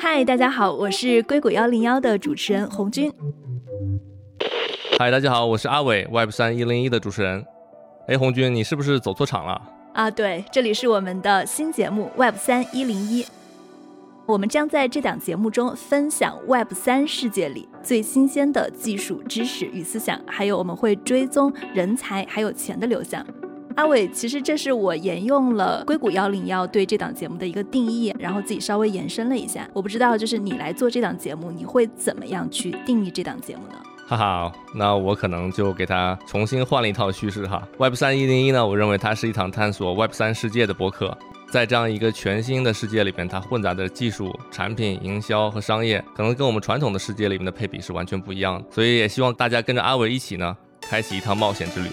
嗨，大家好，我是硅谷幺零幺的主持人红军。嗨，大家好，我是阿伟，Web 三一零一的主持人。哎，红军，你是不是走错场了？啊，对，这里是我们的新节目 Web 三一零一。我们将在这档节目中分享 Web 三世界里最新鲜的技术知识与思想，还有我们会追踪人才还有钱的流向。阿伟，其实这是我沿用了硅谷幺零幺对这档节目的一个定义，然后自己稍微延伸了一下。我不知道，就是你来做这档节目，你会怎么样去定义这档节目呢？哈哈，那我可能就给它重新换了一套叙事哈。Web 三一零一呢，我认为它是一场探索 Web 三世界的博客，在这样一个全新的世界里边，它混杂的技术、产品、营销和商业，可能跟我们传统的世界里面的配比是完全不一样的。所以也希望大家跟着阿伟一起呢，开启一趟冒险之旅。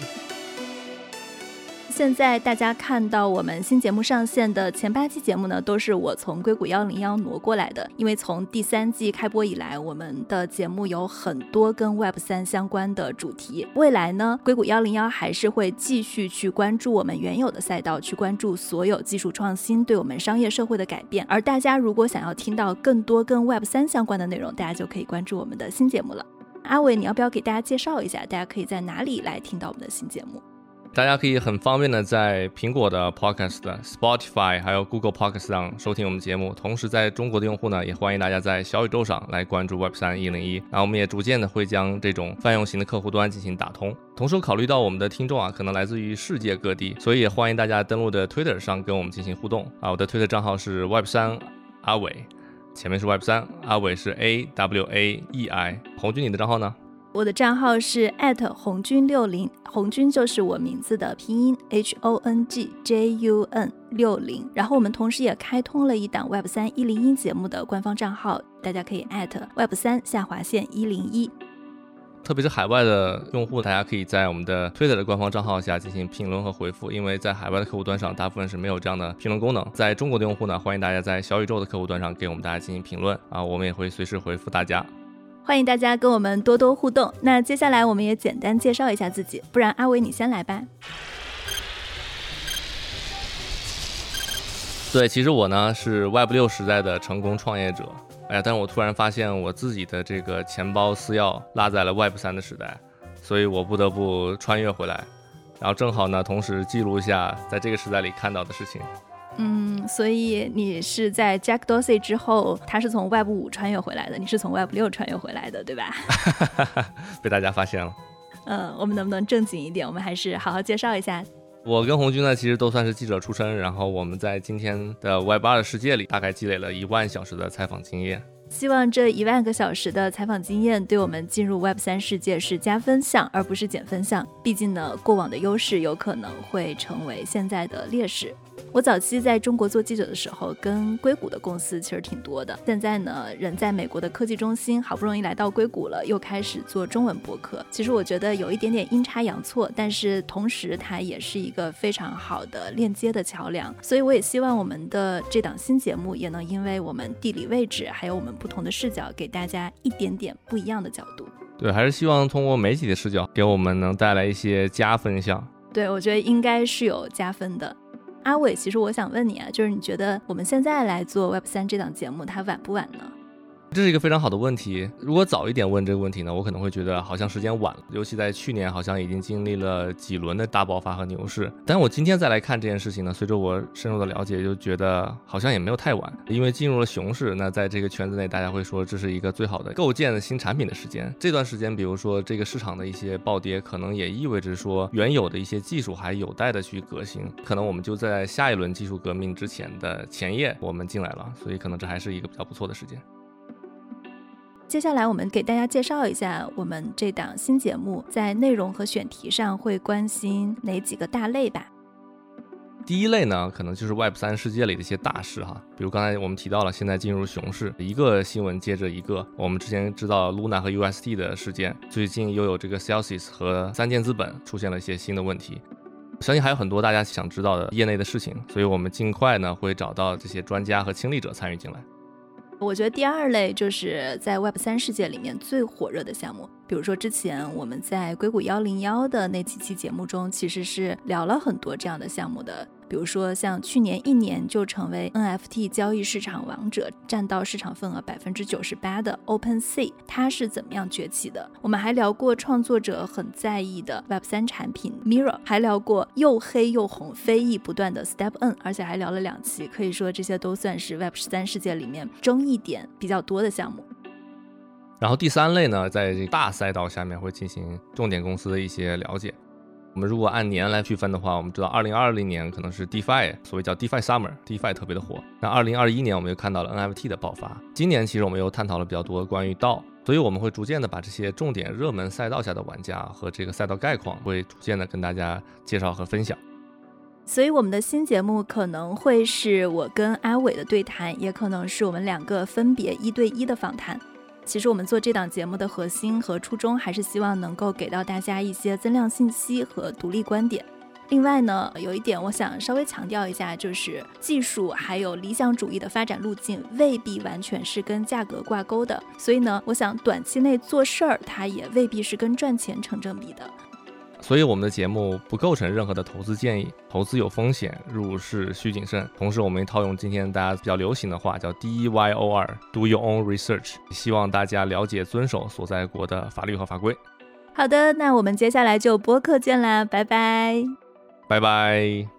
现在大家看到我们新节目上线的前八期节目呢，都是我从硅谷幺零幺挪过来的。因为从第三季开播以来，我们的节目有很多跟 Web 三相关的主题。未来呢，硅谷幺零幺还是会继续去关注我们原有的赛道，去关注所有技术创新对我们商业社会的改变。而大家如果想要听到更多跟 Web 三相关的内容，大家就可以关注我们的新节目了。阿伟，你要不要给大家介绍一下，大家可以在哪里来听到我们的新节目？大家可以很方便的在苹果的 Podcast、Spotify 还有 Google Podcast 上收听我们节目。同时，在中国的用户呢，也欢迎大家在小宇宙上来关注 Web 三一零一。然后，我们也逐渐的会将这种泛用型的客户端进行打通。同时，考虑到我们的听众啊，可能来自于世界各地，所以也欢迎大家登录的 Twitter 上跟我们进行互动啊。我的 Twitter 账号是 Web 三阿伟，前面是 Web 三，阿伟是 A W A E I。红军，你的账号呢？我的账号是红军六零，红军就是我名字的拼音 H O N G J U N 六零。然后我们同时也开通了一档 Web 三一零一节目的官方账号，大家可以 Web 三下划线一零一。特别是海外的用户，大家可以在我们的 Twitter 的官方账号下进行评论和回复，因为在海外的客户端上，大部分是没有这样的评论功能。在中国的用户呢，欢迎大家在小宇宙的客户端上给我们大家进行评论啊，我们也会随时回复大家。欢迎大家跟我们多多互动。那接下来我们也简单介绍一下自己，不然阿伟你先来吧。对，其实我呢是 Web 六时代的成功创业者。哎呀，但是我突然发现我自己的这个钱包私钥落在了 Web 三的时代，所以我不得不穿越回来，然后正好呢，同时记录一下在这个时代里看到的事情。嗯，所以你是在 Jack Dorsey 之后，他是从 Web 五穿越回来的，你是从 Web 六穿越回来的，对吧？被大家发现了。嗯，我们能不能正经一点？我们还是好好介绍一下。我跟红军呢，其实都算是记者出身，然后我们在今天的 Web 二的世界里，大概积累了一万小时的采访经验。希望这一万个小时的采访经验，对我们进入 Web 三世界是加分项，而不是减分项。毕竟呢，过往的优势有可能会成为现在的劣势。我早期在中国做记者的时候，跟硅谷的公司其实挺多的。现在呢，人在美国的科技中心，好不容易来到硅谷了，又开始做中文博客。其实我觉得有一点点阴差阳错，但是同时它也是一个非常好的链接的桥梁。所以我也希望我们的这档新节目也能因为我们地理位置，还有我们不同的视角，给大家一点点不一样的角度。对，还是希望通过媒体的视角，给我们能带来一些加分项。对，我觉得应该是有加分的。阿伟，其实我想问你啊，就是你觉得我们现在来做 Web 三这档节目，它晚不晚呢？这是一个非常好的问题。如果早一点问这个问题呢，我可能会觉得好像时间晚了。尤其在去年，好像已经经历了几轮的大爆发和牛市。但我今天再来看这件事情呢，随着我深入的了解，就觉得好像也没有太晚。因为进入了熊市，那在这个圈子内，大家会说这是一个最好的构建新产品的时间。这段时间，比如说这个市场的一些暴跌，可能也意味着说原有的一些技术还有待的去革新。可能我们就在下一轮技术革命之前的前夜，我们进来了，所以可能这还是一个比较不错的时间。接下来，我们给大家介绍一下我们这档新节目在内容和选题上会关心哪几个大类吧。第一类呢，可能就是 Web 三世界里的一些大事哈，比如刚才我们提到了，现在进入熊市，一个新闻接着一个。我们之前知道 Luna 和 UST 的事件，最近又有这个 Celsius 和三箭资本出现了一些新的问题，相信还有很多大家想知道的业内的事情，所以我们尽快呢会找到这些专家和亲历者参与进来。我觉得第二类就是在 Web 三世界里面最火热的项目，比如说之前我们在硅谷幺零幺的那几期节目中，其实是聊了很多这样的项目的。比如说像去年一年就成为 NFT 交易市场王者，占到市场份额百分之九十八的 OpenSea，它是怎么样崛起的？我们还聊过创作者很在意的 Web 三产品 Mirror，还聊过又黑又红、非议不断的 Step N，而且还聊了两期，可以说这些都算是 Web 十三世界里面争议点比较多的项目。然后第三类呢，在这大赛道下面会进行重点公司的一些了解。我们如果按年来区分的话，我们知道二零二零年可能是 DeFi，所谓叫 DeFi Summer，DeFi 特别的火。那二零二一年我们又看到了 NFT 的爆发。今年其实我们又探讨了比较多关于道，所以我们会逐渐的把这些重点热门赛道下的玩家和这个赛道概况，会逐渐的跟大家介绍和分享。所以我们的新节目可能会是我跟阿伟的对谈，也可能是我们两个分别一对一的访谈。其实我们做这档节目的核心和初衷，还是希望能够给到大家一些增量信息和独立观点。另外呢，有一点我想稍微强调一下，就是技术还有理想主义的发展路径未必完全是跟价格挂钩的。所以呢，我想短期内做事儿，它也未必是跟赚钱成正比的。所以我们的节目不构成任何的投资建议，投资有风险，入市需谨慎。同时，我们套用今天大家比较流行的话，叫 D E Y O R，Do your own research。希望大家了解、遵守所在国的法律和法规。好的，那我们接下来就播客见啦，拜拜，拜拜。